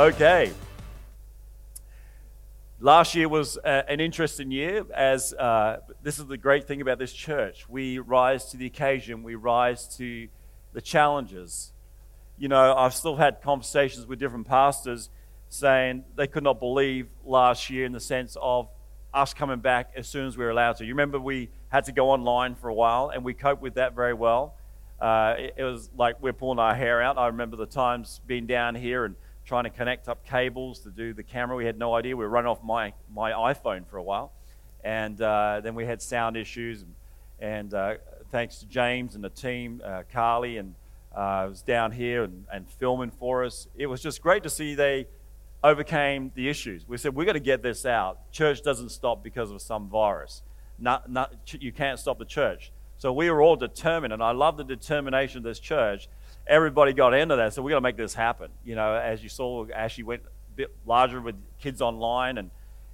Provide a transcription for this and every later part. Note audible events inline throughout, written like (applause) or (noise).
Okay. Last year was uh, an interesting year, as uh, this is the great thing about this church. We rise to the occasion, we rise to the challenges. You know, I've still had conversations with different pastors saying they could not believe last year in the sense of us coming back as soon as we were allowed to. You remember we had to go online for a while, and we coped with that very well. Uh, it, it, was like we're pulling our hair out. I remember the times being down here and trying to connect up cables to do the camera. We had no idea. We were running off my, my iPhone for a while. And uh, then we had sound issues. And, uh, thanks to James and the team, uh, Carly, and uh, was down here and, and filming for us. It was just great to see they overcame the issues. We said, we're going to get this out. Church doesn't stop because of some virus. Not, not, you can't stop the church. So we were all determined, and I love the determination of this church. Everybody got into that, so we got to make this happen. You know, as you saw, Ashley went a bit larger with kids online, and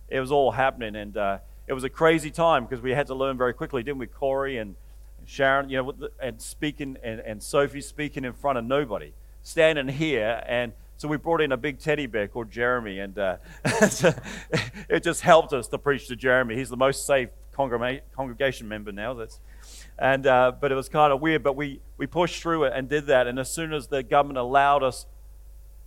it was all happening. And uh, it was a crazy time because we had to learn very quickly, didn't we, Corey and Sharon? You know, and speaking, and, and Sophie speaking in front of nobody, standing here and so we brought in a big teddy bear called Jeremy, and uh, (laughs) it just helped us to preach to Jeremy. He's the most safe congregation member now. That's, and uh, but it was kind of weird. But we we pushed through it and did that. And as soon as the government allowed us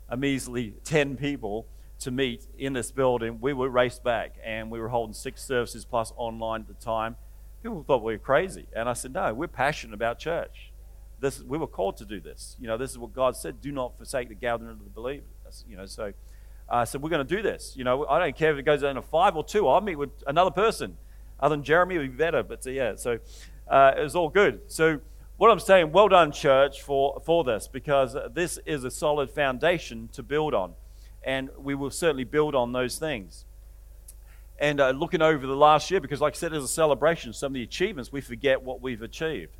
a measly ten people to meet in this building, we were raced back, and we were holding six services plus online at the time. People thought we were crazy, and I said, "No, we're passionate about church." this, we were called to do this. You know, this is what God said: "Do not forsake the gathering of the believers." You know, so uh, so we're going to do this. You know, I don't care if it goes down to five or two. I'll meet with another person. Other than Jeremy, it would be better. But so, yeah, so uh, it was all good. So what I'm saying, well done, church, for for this because this is a solid foundation to build on, and we will certainly build on those things. And uh, looking over the last year, because like I said, as a celebration, some of the achievements we forget what we've achieved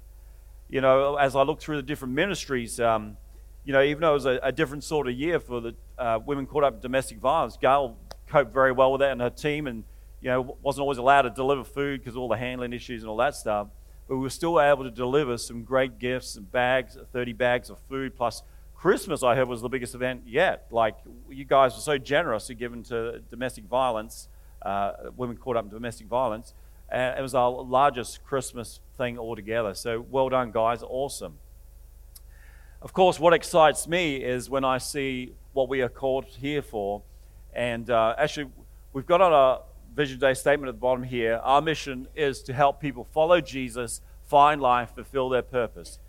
you know, as I look through the different ministries, um, you know, even though it was a, a different sort of year for the uh, women caught up in domestic violence, Gail coped very well with that and her team, and you know, wasn't always allowed to deliver food because all the handling issues and all that stuff. But we were still able to deliver some great gifts and bags, 30 bags of food, plus Christmas, I heard, was the biggest event yet. Like, you guys were so generous in giving to domestic violence, uh, women caught up in domestic violence. And it was our largest Christmas thing altogether. So well done, guys. Awesome. Of course, what excites me is when I see what we are called here for. And uh, actually, we've got on a Vision Day statement at the bottom here. Our mission is to help people follow Jesus, find life, fulfill their purpose.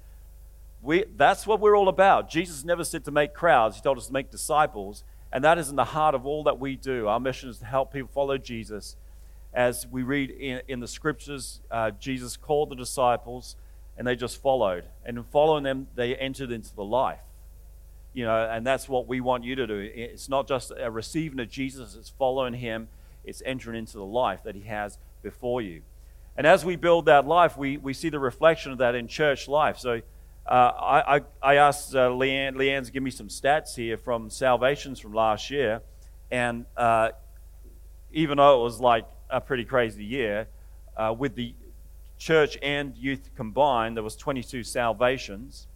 We, that's what we're all about. Jesus never said to make crowds, He told us to make disciples. And that is in the heart of all that we do. Our mission is to help people follow Jesus as we read in, in the scriptures, uh, Jesus called the disciples and they just followed. And in following them, they entered into the life. You know, and that's what we want you to do. It's not just a receiving of Jesus, it's following him, it's entering into the life that he has before you. And as we build that life, we, we see the reflection of that in church life. So uh, I, I, asked uh, Leanne, Leanne to give me some stats here from Salvations from last year. And uh, even though it was like a pretty crazy year. Uh, with the church and youth combined, there was 22 salvations.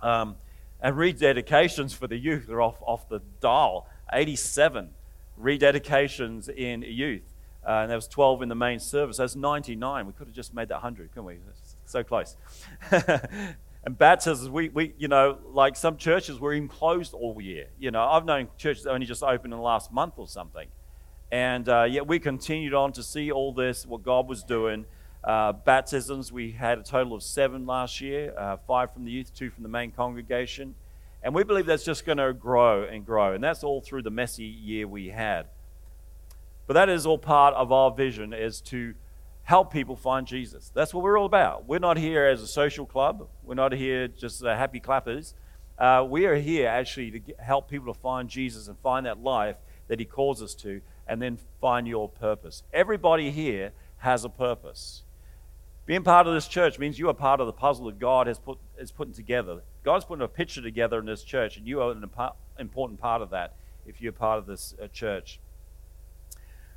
Um, and rededications for the youth are off, off the dial. 87 rededications in youth. Uh, and there was 12 in the main service. That's 99. We could have just made that 100, couldn't we? So close. (laughs) and baptisms, we, we, you know, like some churches were even closed all year. You know, I've known churches only just opened in the last month or something. And uh, yet we continued on to see all this, what God was doing. Uh, baptisms, we had a total of seven last year uh, five from the youth, two from the main congregation. And we believe that's just going to grow and grow. And that's all through the messy year we had. But that is all part of our vision is to help people find Jesus. That's what we're all about. We're not here as a social club. We're not here just uh, happy clappers. Uh, we are here actually to help people to find Jesus and find that life that he calls us to and then find your purpose. Everybody here has a purpose. Being part of this church means you are part of the puzzle that God has put is putting together. God's putting a picture together in this church, and you are an important part of that if you're part of this uh, church.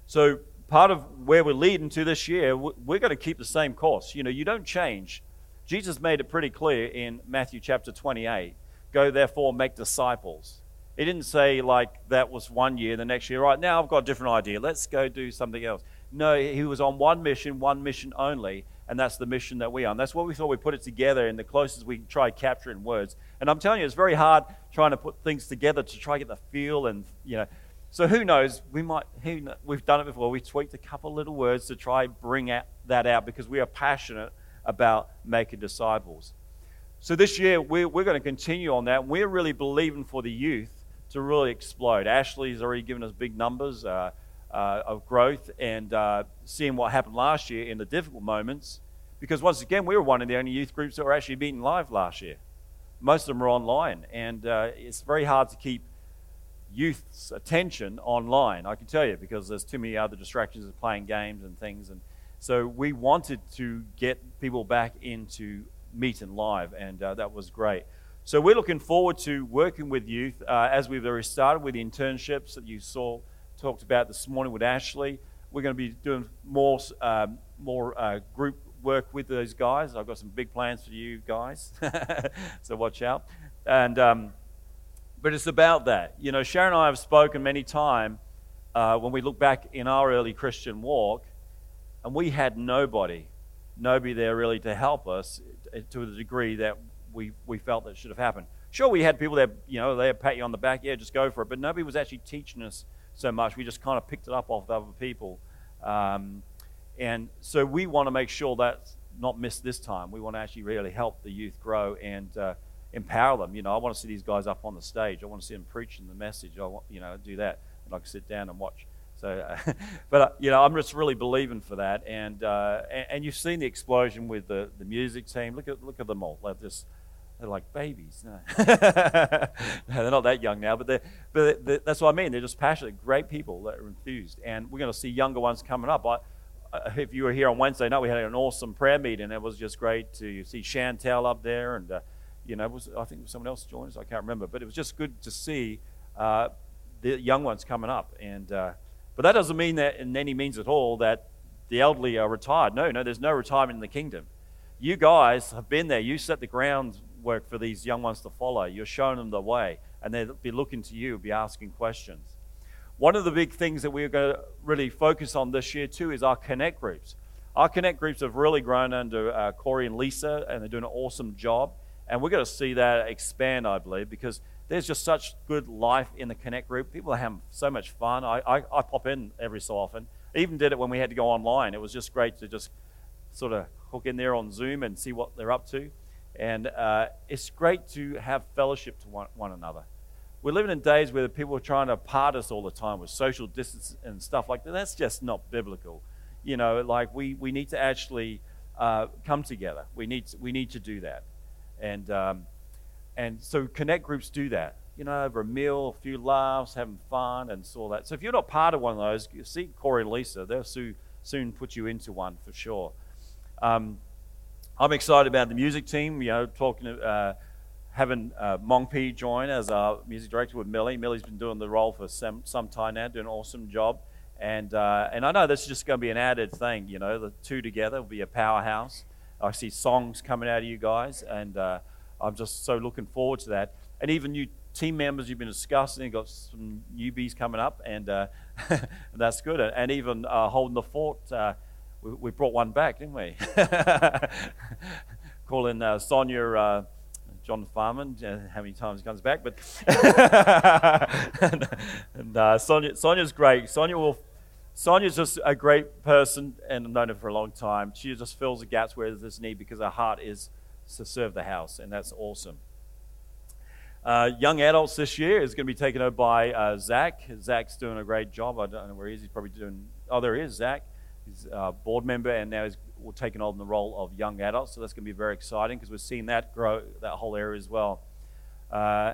So, part of where we're leading to this year, we're going to keep the same course. You know, you don't change. Jesus made it pretty clear in Matthew chapter 28 Go therefore, make disciples. He didn't say, like, that was one year, the next year, right now I've got a different idea. Let's go do something else. No, he was on one mission, one mission only, and that's the mission that we are. And that's what we thought we put it together in the closest we can try capture in words. And I'm telling you, it's very hard trying to put things together to try to get the feel and, you know. So who knows? We might, we've done it before. We tweaked a couple little words to try bring out, that out because we are passionate about making disciples. So this year, we're, we're going to continue on that. We're really believing for the youth to really explode. Ashley's already given us big numbers uh, uh, of growth and uh, seeing what happened last year in the difficult moments. Because once again, we were one of the only youth groups that were actually meeting live last year. Most of them were online, and uh, it's very hard to keep youth's attention online. I can tell you because there's too many other distractions of playing games and things. And so we wanted to get people back into meeting live, and uh, that was great. So we're looking forward to working with youth uh, as we've already started with the internships that you saw talked about this morning with Ashley. We're going to be doing more um, more uh, group work with those guys. I've got some big plans for you guys, (laughs) so watch out. And um, but it's about that. You know, Sharon and I have spoken many times uh, when we look back in our early Christian walk, and we had nobody, nobody there really to help us to the degree that we, we felt that should have happened. Sure, we had people that, you know, they pat you on the back, yeah, just go for it, but nobody was actually teaching us so much. We just kind of picked it up off other people. Um, and so we want to make sure that's not missed this time. We want to actually really help the youth grow and uh, empower them. You know, I want to see these guys up on the stage. I want to see them preaching the message. I want, you know, do that. And I can sit down and watch. So, uh, (laughs) but uh, you know, I'm just really believing for that. And, uh, and, and you've seen the explosion with the, the music team. Look at look at them all. Like this, they're like babies. (laughs) No. they're not that young now, but, they're, but they're, that's what I mean. They're just passionate, great people that are enthused. And we're going to see younger ones coming up. I, if you were here on Wednesday night, we had an awesome prayer meeting. It was just great to see Chantel up there, and uh, you know, was, I think someone else joined us. I can't remember, but it was just good to see uh, the young ones coming up. And uh, but that doesn't mean that in any means at all that the elderly are retired. No, no, there's no retirement in the kingdom. You guys have been there. You set the groundwork for these young ones to follow. You're showing them the way, and they'll be looking to you, be asking questions. One of the big things that we're going to really focus on this year, too, is our connect groups. Our connect groups have really grown under uh, Corey and Lisa, and they're doing an awesome job. And we're going to see that expand, I believe, because there's just such good life in the Connect group. People are having so much fun. I, I, I pop in every so often. I even did it when we had to go online. It was just great to just sort of hook in there on Zoom and see what they're up to. And uh, it's great to have fellowship to one, one another. We're living in days where people are trying to part us all the time with social distance and stuff like that. That's just not biblical. You know, like we, we need to actually uh, come together. We need to, we need to do that. And um, and so connect groups do that. You know, over a meal, a few laughs, having fun, and all that. So if you're not part of one of those, see Corey and Lisa. They'll soon, soon put you into one for sure. Um, I'm excited about the music team. You know, talking, uh, having uh, Mongpi join as our music director with Millie. Millie's been doing the role for some, some time now, doing an awesome job. And uh, and I know this is just going to be an added thing. You know, the two together will be a powerhouse. I see songs coming out of you guys, and uh, I'm just so looking forward to that. And even new team members you've been discussing, you've got some newbies coming up, and uh, (laughs) that's good. And even uh, holding the fort, uh, we, we, brought one back, didn't we? (laughs) Calling Sonia. John Farman, how many times he comes back, but (laughs) and, and uh, Sonia, Sonia's great. Sonia will, Sonia's just a great person, and I've known her for a long time. She just fills the gaps where there's need because her heart is to serve the house, and that's awesome. Uh, young adults this year is going to be taken over by uh, Zach. Zach's doing a great job. I don't know where he is. He's probably doing. Oh, there he is, Zach. He's a board member, and now he's taking on the role of young adults. So that's going to be very exciting because we're seeing that grow, that whole area as well. Uh,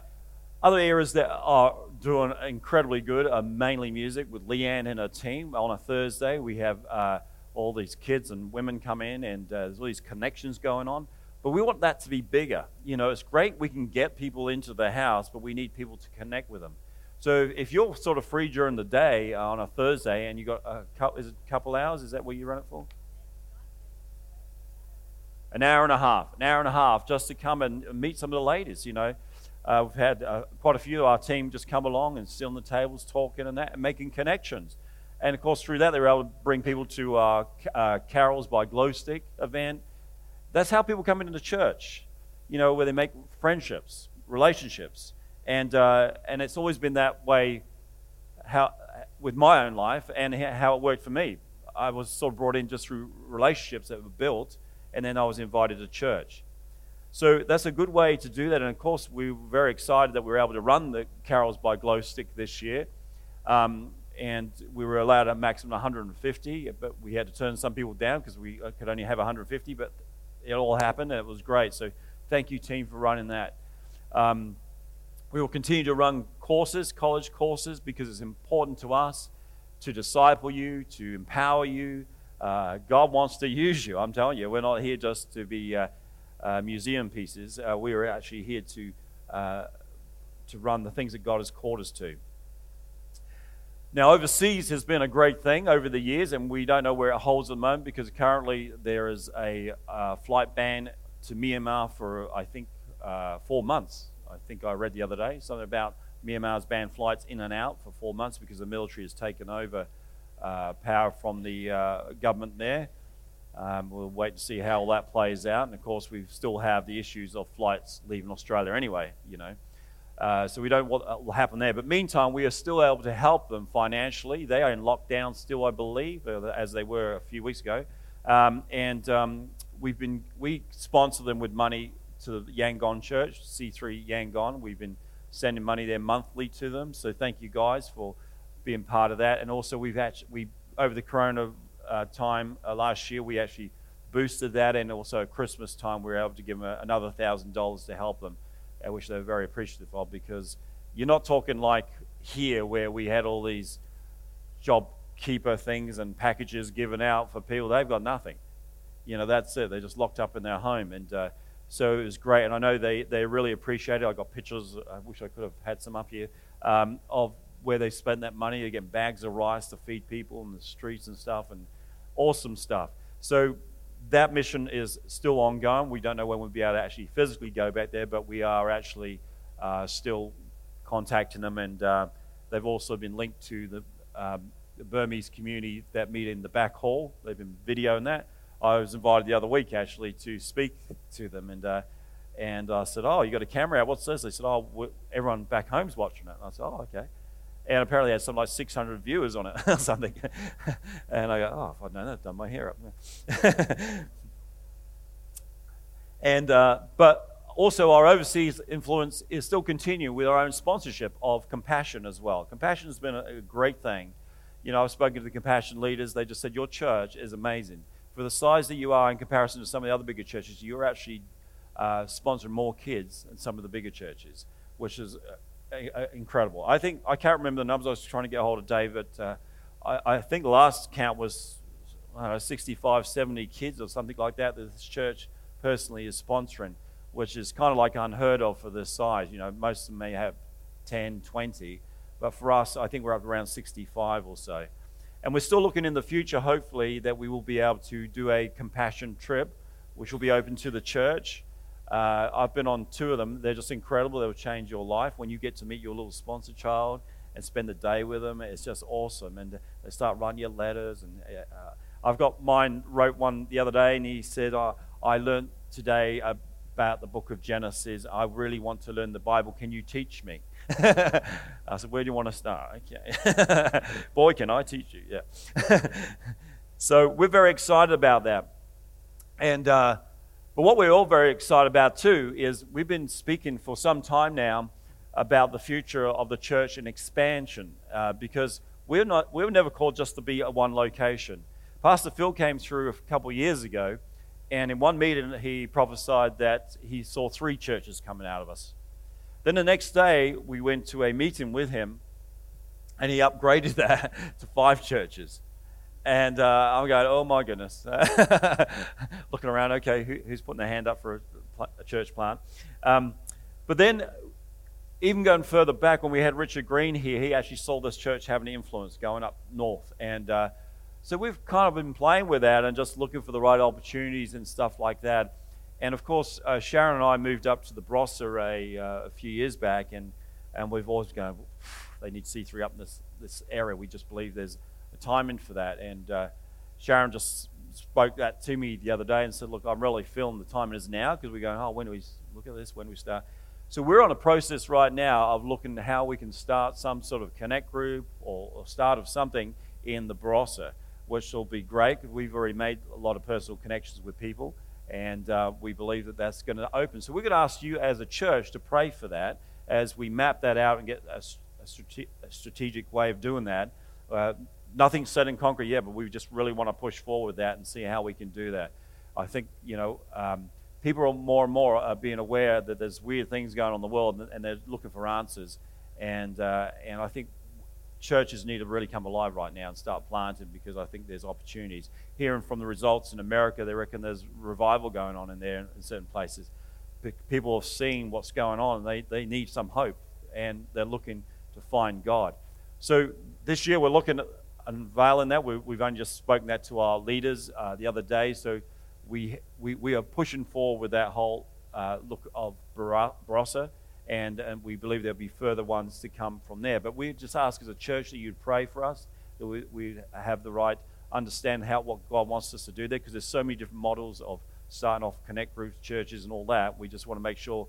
other areas that are doing incredibly good are mainly music with Leanne and her team. On a Thursday, we have uh, all these kids and women come in, and uh, there's all these connections going on. But we want that to be bigger. You know, it's great we can get people into the house, but we need people to connect with them. So if you're sort of free during the day uh, on a Thursday and you got a couple, is it a couple hours? Is that what you run it for? An hour and a half. An hour and a half just to come and meet some of the ladies. You know, Uh, we've had uh, quite a few of our team just come along and sit on the tables talking and that and making connections. And of course, through that, they were able to bring people to our uh, Carols by Glowstick event. That's how people come into the church, you know, where they make friendships, relationships. And, uh, and it's always been that way how, with my own life and how it worked for me. I was sort of brought in just through relationships that were built, and then I was invited to church. So that's a good way to do that. And of course, we were very excited that we were able to run the Carols by Glow Stick this year. Um, and we were allowed a maximum of 150, but we had to turn some people down because we uh, could only have 150. But it all happened, and it was great. So thank you, team, for running that. Um, we will continue to run courses, college courses, because it's important to us to disciple you, to empower you. Uh, God wants to use you. I'm telling you, we're not here just to be uh, uh, museum pieces. Uh, we are actually here to uh, to run the things that God has called us to. Now, overseas has been a great thing over the years, and we don't know where it holds at the moment because currently there is a flight ban to Myanmar for, I think, four months. I think I read the other day something about Myanmar's banned flights in and out for four months because the military has taken over uh, power from the uh, government there. Um, we'll wait to see how all that plays out. And of course, we still have the issues of flights leaving Australia anyway, you know. Uh, so we don't know what will happen there. But meantime, we are still able to help them financially. They are in lockdown still, I believe, uh, as they were a few weeks ago. Um, and um, we've been we sponsor them with money to the Yangon Church, C3 Yangon. We've been sending money there monthly to them. So thank you guys for being part of that. And also, we've actually we over the Corona uh, time uh, last year, we actually boosted that, and also Christmas time, we were able to give them another thousand dollars to help them which they're very appreciative of because you're not talking like here where we had all these job keeper things and packages given out for people. They've got nothing. You know, that's it. They're just locked up in their home. And uh, so it was great. And I know they, they really appreciate it. I got pictures, I wish I could have had some up here, um, of where they spend that money. They get bags of rice to feed people in the streets and stuff, and awesome stuff. So that mission is still ongoing. We don't know when we'll be able to actually physically go back there, but we are actually uh, still contacting them, and uh, they've also been linked to the, um, the, Burmese community that meet in the back hall. They've been videoing that. I was invited the other week actually to speak to them, and uh, and I said, "Oh, you got a camera out? What's this?" They said, "Oh, everyone back home's watching it." And I said, "Oh, okay." And apparently had something like 600 viewers on it (laughs) or something. and I go, oh, if I'd known that, I'd done my hair up. (laughs) and uh, but also our overseas influence is still continuing with our own sponsorship of compassion as well. Compassion has been a, a great thing. You know, I've spoken to the compassion leaders. They just said your church is amazing for the size that you are in comparison to some of the other bigger churches. You're actually uh, sponsoring more kids than some of the bigger churches, which is uh, incredible. I think I can't remember the numbers. I was trying to get hold of David. Uh, I, I, think last count was know, 65, 70 kids or something like that that this church personally is sponsoring, which is kind of like unheard of for this size. You know, most of them may have 10, 20, but for us, I think we're up around 65 or so. And we're still looking in the future, hopefully, that we will be able to do a compassion trip, which will be open to the church. Uh, I've been on two of them. They're just incredible. They'll change your life when you get to meet your little sponsor child and spend the day with them. It's just awesome. And they start writing you letters. And uh, I've got mine wrote one the other day, and he said, oh, "I learned today about the book of Genesis. I really want to learn the Bible. Can you teach me?" (laughs) I said, "Where do you want to start?" (laughs) Okay, (laughs) boy, can I teach you? Yeah. so we're very excited about that, and. Uh, but what we're all very excited about too is we've been speaking for some time now about the future of the church and expansion uh, because we're not we were never called just to be at one location. Pastor Phil came through a couple years ago, and in one meeting he prophesied that he saw three churches coming out of us. Then the next day we went to a meeting with him, and he upgraded (laughs) that to five churches. And uh, I'm going, oh my goodness. (laughs) Looking around, okay, who, who's putting their hand up for a, a church plant? Um, but then, even going further back, when we had Richard Green here, he actually saw this church having influence going up north. And uh, so we've kind of been playing with that and just looking for the right opportunities and stuff like that. And of course, uh, Sharon and I moved up to the Barossa a, uh, a few years back, and, and we've always gone, they need C3 up in this, this area. We just believe there's a timing for that. And uh, Sharon just spoke that to me the other day and said, Look, I'm really feeling the time is now because we're going, Oh, when do we look at this? When do we start? So we're on a process right now of looking at how we can start some sort of connect group or, or start of something in the Barossa, which will be great. because We've already made a lot of personal connections with people, and uh, we believe that that's going to open. So we're going to ask you as a church to pray for that as we map that out and get a, a, strate- a strategic way of doing that. Uh, nothing's set in concrete yet, but we just really want to push forward that and see how we can do that. I think, you know, um, people are more and more are being aware that there's weird things going on in the world and they're looking for answers. And, uh, and I think churches need to really come alive right now and start planting because I think there's opportunities. Hearing from the results in America, they reckon there's revival going on in there in certain places. People have seen what's going on and they, they need some hope and they're looking to find God. So this year we're looking at unveiling that. We, have only just spoken that to our leaders uh, the other day. So we, we, we are pushing forward with that whole uh, look of Barossa, and, and we believe there'll be further ones to come from there. But we just ask as a church that you'd pray for us, that we, we have the right understand how what God wants us to do there, because there's so many different models of starting off connect groups, churches, and all that. We just want to make sure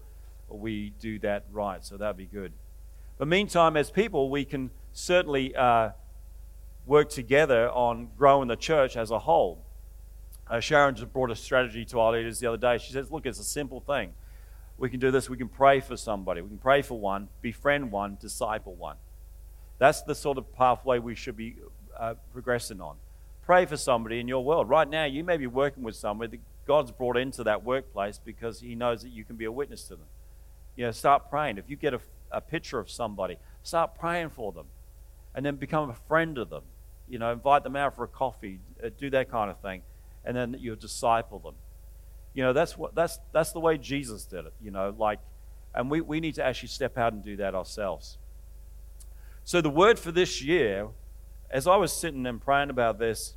we do that right. So that'd be good. But meantime, as people, we can certainly uh, work together on growing the church as a whole. Uh, Sharon just brought a strategy to our leaders the other day. She says, Look, it's a simple thing. We can do this. We can pray for somebody. We can pray for one, befriend one, disciple one. That's the sort of pathway we should be uh, progressing on. Pray for somebody in your world. Right now, you may be working with somebody that God's brought into that workplace because He knows that you can be a witness to them. You know, start praying. If you get a, a picture of somebody, start praying for them and then become a friend of them. You know, invite them out for a coffee, uh, do that kind of thing and then you disciple them. You know, that's what that's that's the way Jesus did it, you know, like and we, we need to actually step out and do that ourselves. So the word for this year, as I was sitting and praying about this,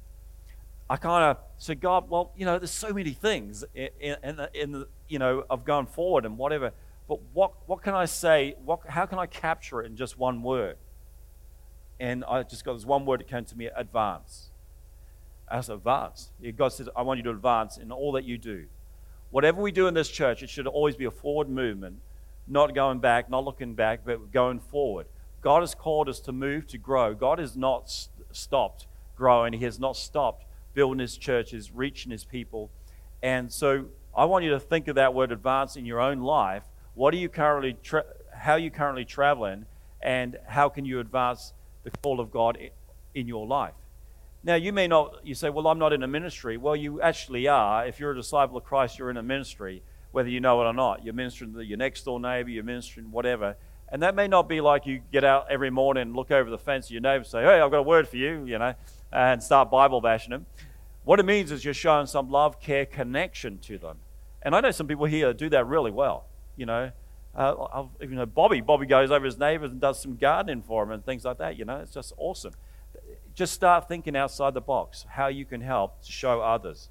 I kind of said, God, well, you know, there's so many things in, in, you know, of going forward and whatever. But what, what can I say? What, how can I capture it in just one word? And I just got this one word that came to me advance as advance. God says, I want you to advance in all that you do. Whatever we do in this church, it should always be a forward movement, not going back, not looking back, but going forward. God has called us to move, to grow. God has not st- stopped growing. He has not stopped building his churches, reaching his people. And so I want you to think of that word advance in your own life. What are you currently tra- how are you currently traveling and how can you advance the call of God in your life? Now, you may not, you say, well, I'm not in a ministry. Well, you actually are. If you're a disciple of Christ, you're in a ministry, whether you know it or not. You're ministering to your next door neighbor, you're ministering whatever. And that may not be like you get out every morning look over the fence of your neighbor say, hey, I've got a word for you, you know, and start Bible bashing them. What it means is you're showing some love, care, connection to them. And I know some people here do that really well. You know, uh, you know, Bobby, Bobby goes over his neighbors and does some gardening for them and things like that. You know, it's just awesome just start thinking outside the box, how you can help to show others.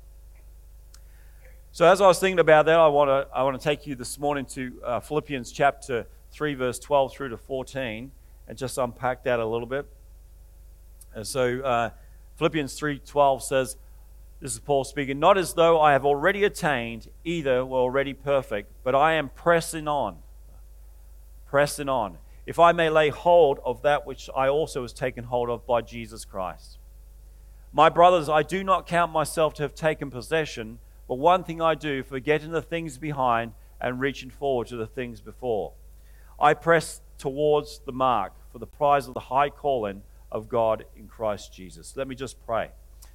So, as I was thinking about that, I want to, I want to take you this morning to uh, Philippians chapter 3, verse 12 through to 14, and just unpack that a little bit. And so, uh, Philippians 3:12 says, this is Paul speaking, not as though I have already attained, either were already perfect, but I am pressing on. Pressing on if I may lay hold of that which I also was taken hold of by Jesus Christ. My brothers, I do not count myself to have taken possession, but one thing I do, forgetting the things behind and reaching forward to the things before. I press towards the mark for the prize of the high calling of God in Christ Jesus. Let me just pray.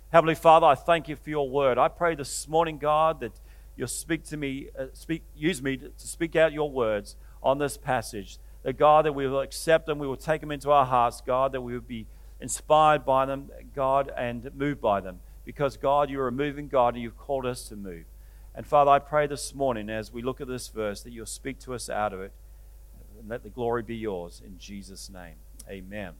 Heavenly Father, I thank you for your word. I pray this morning, God, that you'll speak to me, uh, speak, use me to, to speak out your words on this passage that God, that we will accept them, we will take them into our hearts, God, that we will be inspired by them, God, and moved by them. Because, God, you're a moving God and you've called us to move. And Father, I pray this morning as we look at this verse that you'll speak to us out of it and let the glory be yours in Jesus' name. Amen.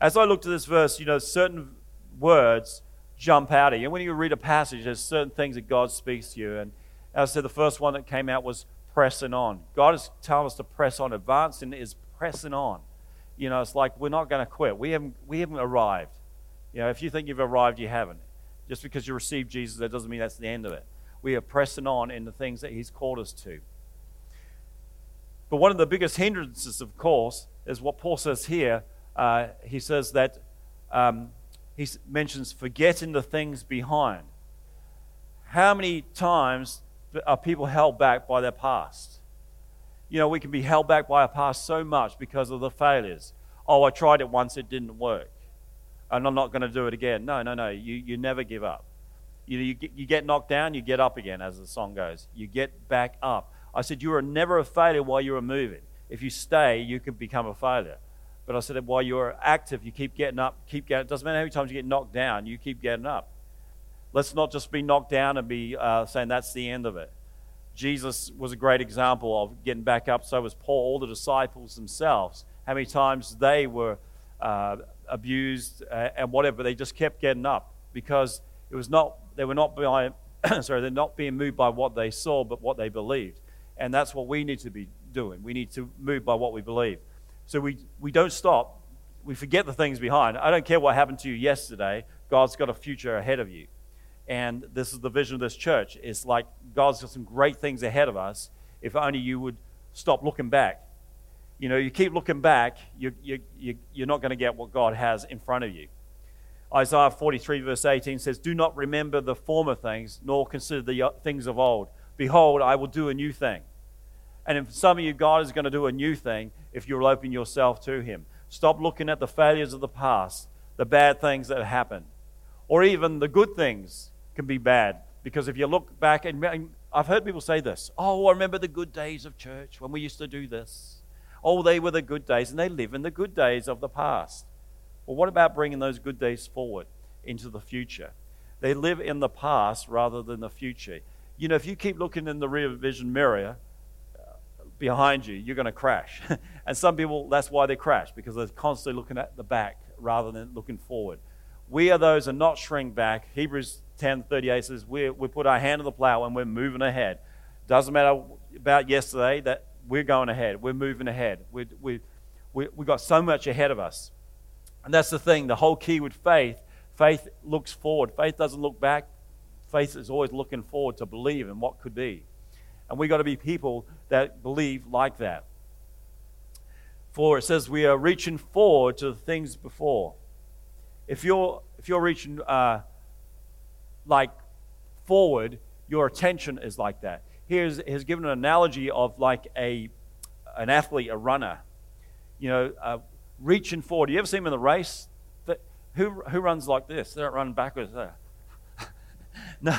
As I look to this verse, you know, certain words jump out at you. And when you read a passage, there's certain things that God speaks to you. And, As I said, the first one that came out was pressing on. God is telling us to press on. Advancing is pressing on. You know, it's like we're not going to quit. We haven't, we haven't arrived. You know, if you think you've arrived, you haven't. Just because you received Jesus, that doesn't mean that's the end of it. We are pressing on in the things that He's called us to. But one of the biggest hindrances, of course, is what Paul says here. Uh, he says that um, he mentions forgetting the things behind. How many times are uh, people held back by their past? You know, we can be held back by our past so much because of the failures. Oh, I tried it once, it didn't work. And I'm not going to do it again. No, no, no. You, you never give up. You, you, get, you get knocked down, you get up again, as the song goes. You get back up. I said, You are never a failure while you are moving. If you stay, you can become a failure. But I said, While you're active, you keep getting up, keep getting. It doesn't matter how many times you get knocked down, you keep getting up. Let's not just be knocked down and be uh, saying that's the end of it. Jesus was a great example of getting back up. So was Paul, all the disciples themselves. How many times they were uh, abused uh, and whatever, they just kept getting up because it was not they were not by, (coughs) sorry they're not being moved by what they saw, but what they believed, and that's what we need to be doing. We need to move by what we believe. So we we don't stop. We forget the things behind. I don't care what happened to you yesterday. God's got a future ahead of you. And this is the vision of this church. It's like God's got some great things ahead of us if only you would stop looking back. You know, you keep looking back, you, you, you, you're not going to get what God has in front of you. Isaiah 43, verse 18 says, Do not remember the former things, nor consider the uh, things of old. Behold, I will do a new thing. And if some of you, God is going to do a new thing if you'll open yourself to Him. Stop looking at the failures of the past, the bad things that happened, or even the good things can be bad. Because if you look back, and I've heard people say this Oh, I remember the good days of church when we used to do this. Oh, they were the good days, and they live in the good days of the past. Well, what about bringing those good days forward into the future? They live in the past rather than the future. You know, if you keep looking in the rear vision mirror uh, behind you, you're going to crash. (laughs) and some people, that's why they crash, because they're constantly looking at the back rather than looking forward. We are those that not shrink back. Hebrews 10 38 says, we, we put our hand on the plow and we're moving ahead. Doesn't matter about yesterday, that we're going ahead. We're moving ahead. We, we, we, we got so much ahead of us. And that's the thing. The whole key with faith faith looks forward. Faith doesn't look back. Faith is always looking forward to believe in what could be. And we got to be people that believe like that. For it says we are reaching forward to the things before. If you're if you're reaching uh, like forward, your attention is like that. Here's has given an analogy of like a an athlete, a runner. You know, uh, reaching forward. You ever see them in the race? Who who runs like this? They don't run backwards. There. (laughs) no,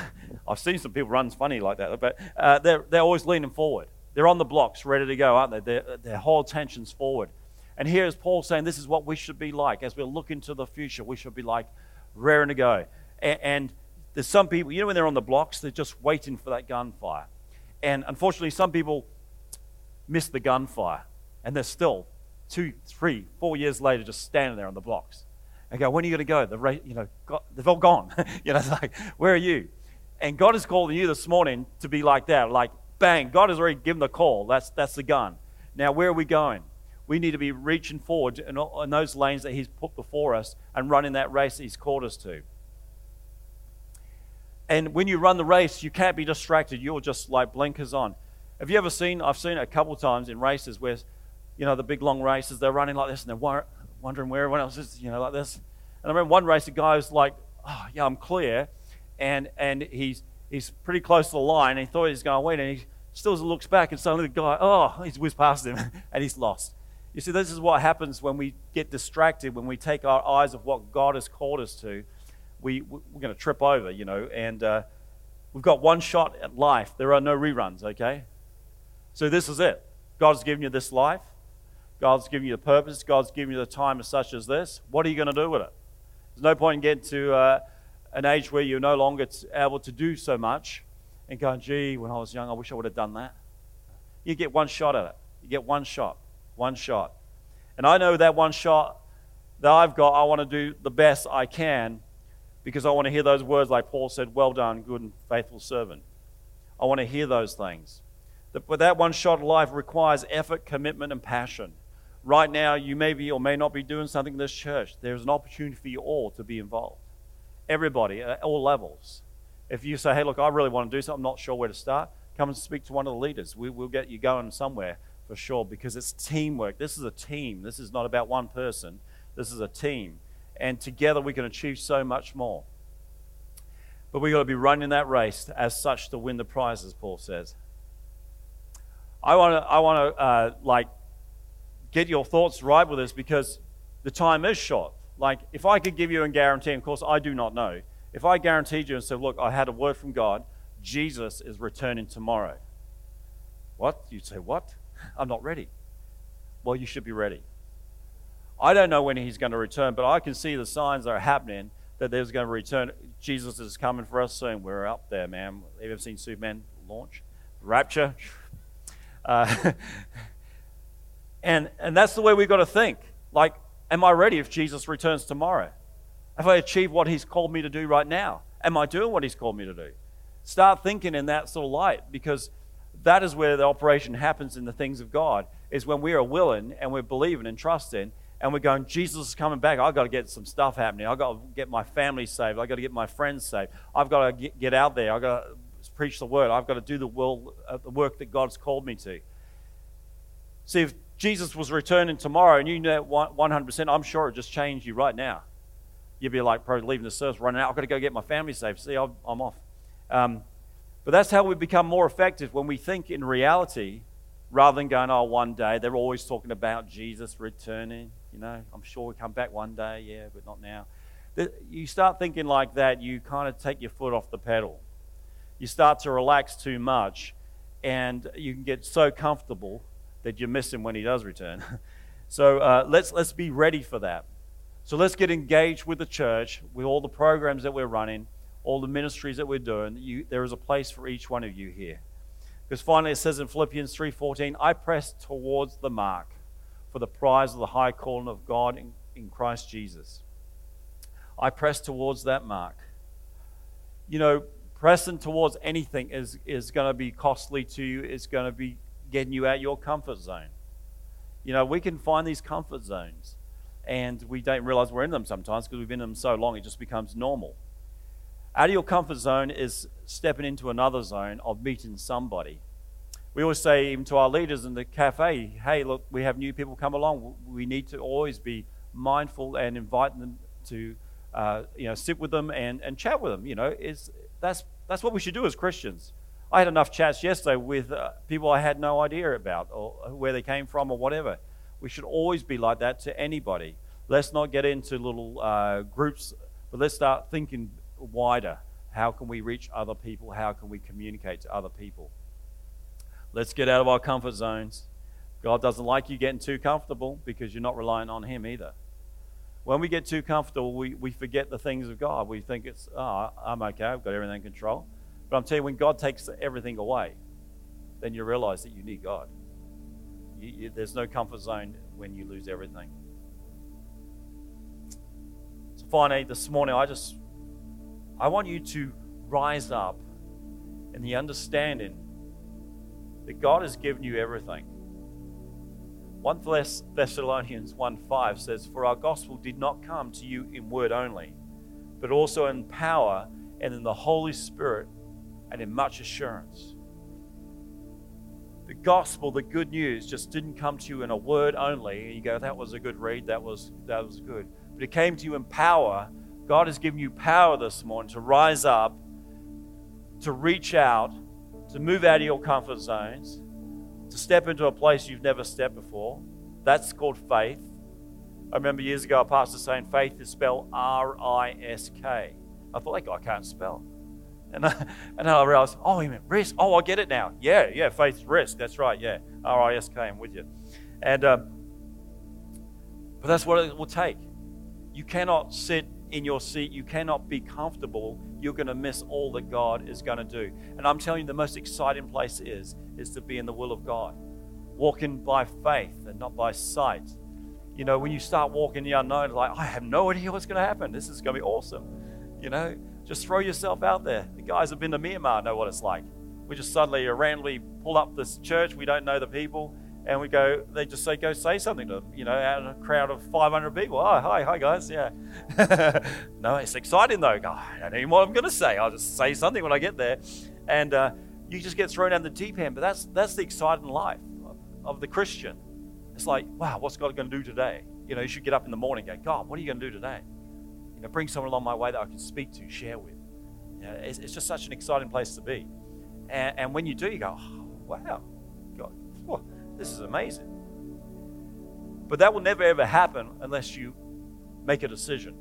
I've seen some people run funny like that, but uh, they're they're always leaning forward. They're on the blocks, ready to go, aren't they? Their, their whole attention's forward. And here's Paul saying this is what we should be like as we look into the future. We should be like raring to go. And, and there's some people, you know, when they're on the blocks, they're just waiting for that gunfire. And unfortunately, some people miss the gunfire, and they're still two, three, four years later just standing there on the blocks. And go, when are you going to go? The you know, they've all gone. (laughs) you know, it's like, where are you? And God is calling you this morning to be like that. Like, bang, God has already given the call. That's, that's the gun. Now, where are we going? We need to be reaching forward in, in those lanes that He's put before us and running that race that He's called us to. And when you run the race, you can't be distracted. You're just like blinkers on. Have you ever seen? I've seen it a couple times in races where, you know, the big long races, they're running like this and they're wondering where everyone else is, you know, like this. And I remember one race, the guy was like, oh, yeah, I'm clear. And, and he's, he's pretty close to the line. And he thought he was going to win. And he still looks back and suddenly the guy, oh, (laughs) he's whizzed past him (laughs) and he's lost. You see, this is what happens when we get distracted, when we take our eyes of what God has called us to we, we're going to trip over, you know, and uh, we've got one shot at life. There are no reruns, okay? So this is it. God's given you this life. God's given you the purpose. God's given you the time as such as this. What are you going to do with it? There's no point in getting to uh, an age where you're no longer able to do so much and going, gee, when I was young, I wish I would have done that. You get one shot at it. You get one shot. One shot. And I know that one shot that I've got, I want to do the best I can because I want to hear those words like Paul said, Well done, good and faithful servant. I want to hear those things. But that one shot life requires effort, commitment, and passion. Right now, you may be or may not be doing something in this church. There's an opportunity for you all to be involved. Everybody at all levels. If you say, hey, look, I really want to do something, I'm not sure where to start, come and speak to one of the leaders. We, will get you going somewhere for sure because it's teamwork. This is a team. This is not about one person, this is a team. And together we can achieve so much more. But we've got to be running that race as such to win the prizes, Paul says. I want to, I want to uh, like, get your thoughts right with this because the time is short. Like, if I could give you a guarantee, of course, I do not know. If I guaranteed you and said, Look, I had a word from God, Jesus is returning tomorrow. What? You'd say, What? I'm not ready. Well, you should be ready. I don't know when he's going to return, but I can see the signs that are happening that there's going to return. Jesus is coming for us soon. We're up there, man. Have you ever seen Superman launch? Rapture? (laughs) Uh, and, and that's the way we've got to think. Like, am I ready if Jesus returns tomorrow? Have I achieved what he's called me to do right now? Am I doing what he's called me to do? Start thinking in that sort of light because that is where the operation happens in the things of God, is when we are willing and we're believing and trusting and we're going, Jesus is coming back. I've got to get some stuff happening. I've got to get my family saved. I've got to get my friends saved. I've got to get, out there. I've got to preach the word. I've got to do the, uh, the work that God's called me to. See, if Jesus was returning tomorrow and you knew that 100%, I'm sure it just changed you right now. You'd be like, probably leaving the service, running out. I've got to go get my family saved. See, I'm, I'm off. Um, but that's how we become more effective when we think in reality rather than going, oh, one day. They're always talking about Jesus returning. You know, I'm sure we'll come back one day, yeah, but not now. You start thinking like that, you kind of take your foot off the pedal. You start to relax too much, and you can get so comfortable that you miss him when he does return. (laughs) so uh, let's, let's be ready for that. So let's get engaged with the church, with all the programs that we're running, all the ministries that we're doing. You, there is a place for each one of you here. Because finally it says in Philippians 3:14, I press towards the mark for the prize of the high calling of God in, in Christ Jesus. I press towards that mark. You know, pressing towards anything is, is going to be costly to you. It's going to be getting you out your comfort zone. You know, we can find these comfort zones and we don't realize we're in them sometimes because we've been in them so long it just becomes normal. Out of your comfort zone is stepping into another zone of meeting somebody. We always say, even to our leaders in the cafe, hey, look, we have new people come along. We need to always be mindful and invite them to, uh, you know, sit with them and, and chat with them. You know, is that's that's what we should do as Christians. I had enough chats yesterday with uh, people I had no idea about or where they came from or whatever. We should always be like that to anybody. Let's not get into little uh, groups, but let's start thinking wider. How can we reach other people? How can we communicate to other people? Let's get out of our comfort zones. God doesn't like you getting too comfortable because you're not relying on Him either. When we get too comfortable, we, we forget the things of God. We think it's, oh, I'm okay, I've got everything in control. But I'm telling you, when God takes everything away, then you realize that you need God. You, you, there's no comfort zone when you lose everything. So finally, this morning, I just I want you to rise up in the understanding that God has given you everything. 1 Thessalonians 1 5 says, For our gospel did not come to you in word only, but also in power and in the Holy Spirit and in much assurance. The gospel, the good news, just didn't come to you in a word only. And you go, that was a good read, that was that was good. But it came to you in power. God has given you power this morning to rise up, to reach out, to move out of your comfort zones, to step into a place you've never stepped before. That's called faith. I remember years ago a pastor saying faith is spelled R I S K. I thought that guy can't spell. And, I, (laughs) and I realized, oh, he meant risk. Oh, I get it now. Yeah, yeah, faith risk. That's right. Yeah, R I S K. I'm with you. And um, but that's what it will take. You cannot sit in your seat. You cannot be comfortable. You're going to miss all that God is going to do. And I'm telling you, the most exciting place is is to be in the will of God, walking by faith and not by sight. You know, when you start walking the unknown, like I have no idea what's going to happen. This is going to be awesome. You know, just throw yourself out there. The guys have been to Myanmar know what it's like. we just suddenly randomly pull up this church. We don't know the people, and we go. They just say, "Go say something to them." You know, out of a crowd of 500 people. Oh, hi, hi guys. Yeah. (laughs) no, it's exciting though. God, I don't even know what I'm going to say. I'll just say something when I get there, and uh, you just get thrown down the deep end. But that's that's the exciting life of, of the Christian. It's like, wow, what's God going to do today? You know, you should get up in the morning and go, God, what are you going to do today? You know, bring someone along my way that I can speak to, share with. You know, it's, it's just such an exciting place to be. And, and when you do, you go, oh, wow, this is amazing. But that will never ever happen unless you make a decision.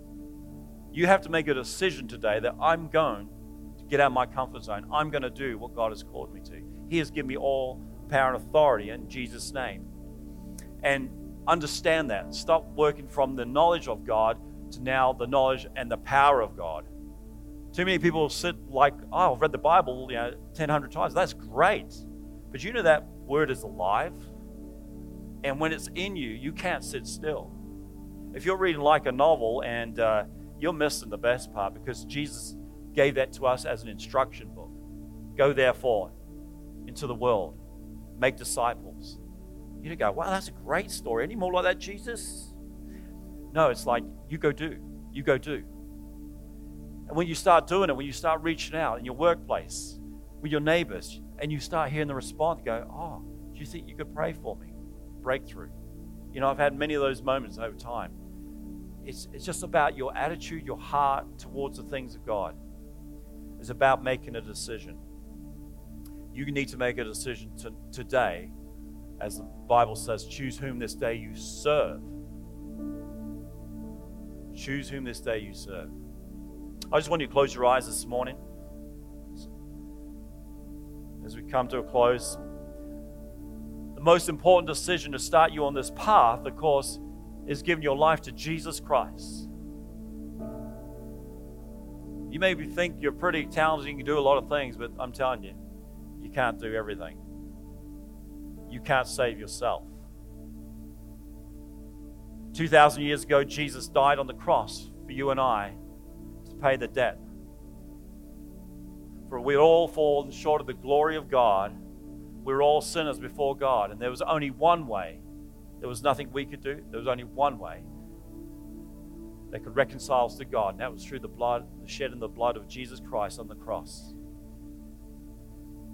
You have to make a decision today that I'm going to get out of my comfort zone. I'm going to do what God has called me to. He has given me all power and authority in Jesus' name. And understand that. Stop working from the knowledge of God to now the knowledge and the power of God. Too many people sit like, oh, I've read the Bible, you know, 1,000 times. That's great. But you know that word is alive. And when it's in you, you can't sit still. If you're reading like a novel and uh, you're missing the best part because Jesus gave that to us as an instruction book. Go therefore into the world, make disciples. You don't go, wow, that's a great story. Any more like that, Jesus? No, it's like you go do, you go do. And when you start doing it, when you start reaching out in your workplace, with your neighbors, and you start hearing the response, go, oh, do you think you could pray for me? Breakthrough. You know, I've had many of those moments over time. It's, it's just about your attitude, your heart towards the things of God. It's about making a decision. You need to make a decision to, today, as the Bible says, choose whom this day you serve. Choose whom this day you serve. I just want you to close your eyes this morning. As we come to a close, the most important decision to start you on this path, of course, is giving your life to Jesus Christ. You maybe think you're pretty talented, you can do a lot of things, but I'm telling you, you can't do everything. You can't save yourself. 2,000 years ago, Jesus died on the cross for you and I to pay the debt. For we all fallen short of the glory of God. We're all sinners before God, and there was only one way. There was nothing we could do. There was only one way that could reconcile us to God, and that was through the blood, the shed in the blood of Jesus Christ on the cross.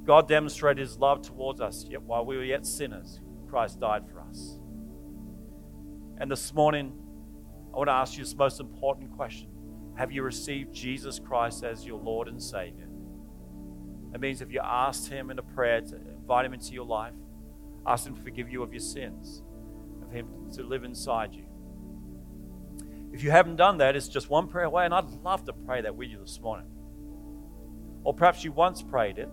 God demonstrated his love towards us, yet while we were yet sinners, Christ died for us. And this morning, I want to ask you this most important question have you received Jesus Christ as your Lord and Savior? That means if you asked Him in a prayer to invite Him into your life, ask Him to forgive you of your sins, of Him to live inside you. If you haven't done that, it's just one prayer away, and I'd love to pray that with you this morning. Or perhaps you once prayed it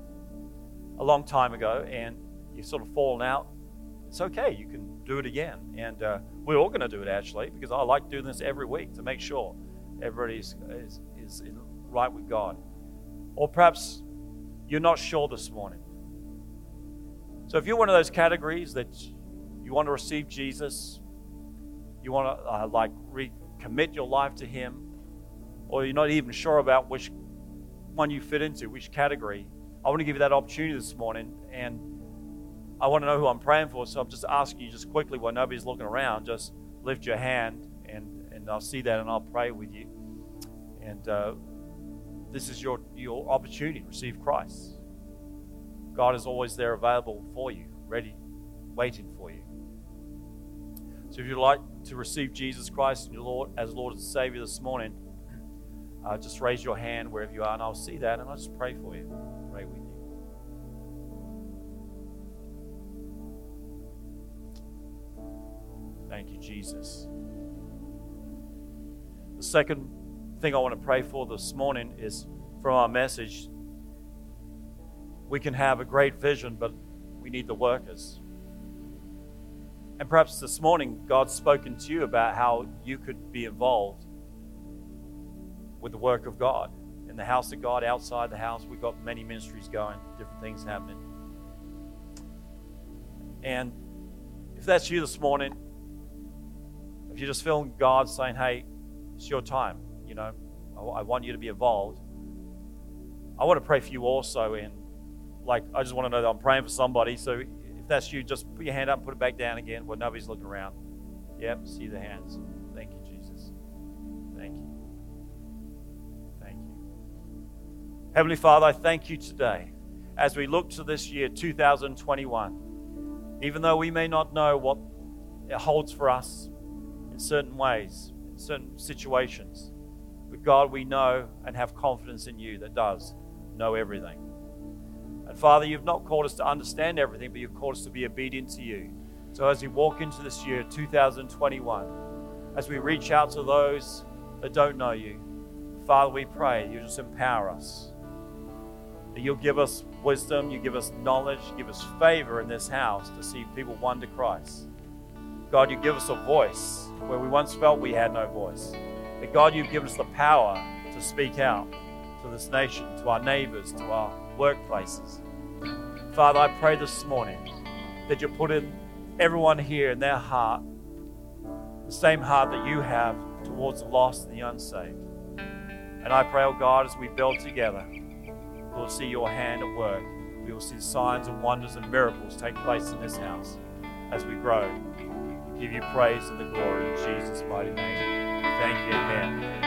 a long time ago and you've sort of fallen out. It's okay, you can do it again. And uh, we're all going to do it actually because I like doing this every week to make sure everybody is, is, is right with God. Or perhaps you're not sure this morning. So if you're one of those categories that you want to receive Jesus, you want to uh, like recommit your life to Him, or you're not even sure about which one you fit into, which category, I want to give you that opportunity this morning. And I want to know who I'm praying for. So I'm just asking you, just quickly, while nobody's looking around, just lift your hand and, and I'll see that and I'll pray with you. And uh, this is your, your opportunity to receive Christ. God is always there available for you, ready, waiting for you. So if you'd like to receive Jesus Christ Lord, as Lord and Savior this morning, uh, just raise your hand wherever you are, and I'll see that, and I'll just pray for you, pray with you. Thank you, Jesus. The second thing I want to pray for this morning is from our message. We can have a great vision, but we need the workers. And perhaps this morning, God's spoken to you about how you could be involved with the work of God. In the house of God, outside the house, we've got many ministries going, different things happening. And if that's you this morning, if you're just feeling God saying, hey, it's your time, you know, I, want you to be involved. I want to pray for you also. And like, I just want to know that I'm praying for somebody. So if that's you, just put your hand up and put it back down again where nobody's looking around. Yep, see the hands. Thank you, Jesus. Thank you. Thank you. Heavenly Father, I thank you today as we look to this year, 2021. Even though we may not know what it holds for us in certain ways, in certain situations, but God, we know and have confidence in you that does know everything. And Father, you've not called us to understand everything, but you've called us to be obedient to you. So as we walk into this year, 2021, as we reach out to those that don't know you, Father, we pray you just empower us. That you'll give us wisdom, you give us knowledge, give us favor in this house to see people won to Christ. God, you give us a voice where we once felt we had no voice. But God, you've given us the power to speak out to this nation, to our neighbors, to our workplaces. Father, I pray this morning that you put in everyone here in their heart the same heart that you have towards the lost and the unsaved. And I pray, oh God, as we build together, we'll see your hand at work. We will see signs and wonders and miracles take place in this house as we grow. We give you praise and the glory in Jesus' mighty name. Thank you, amen.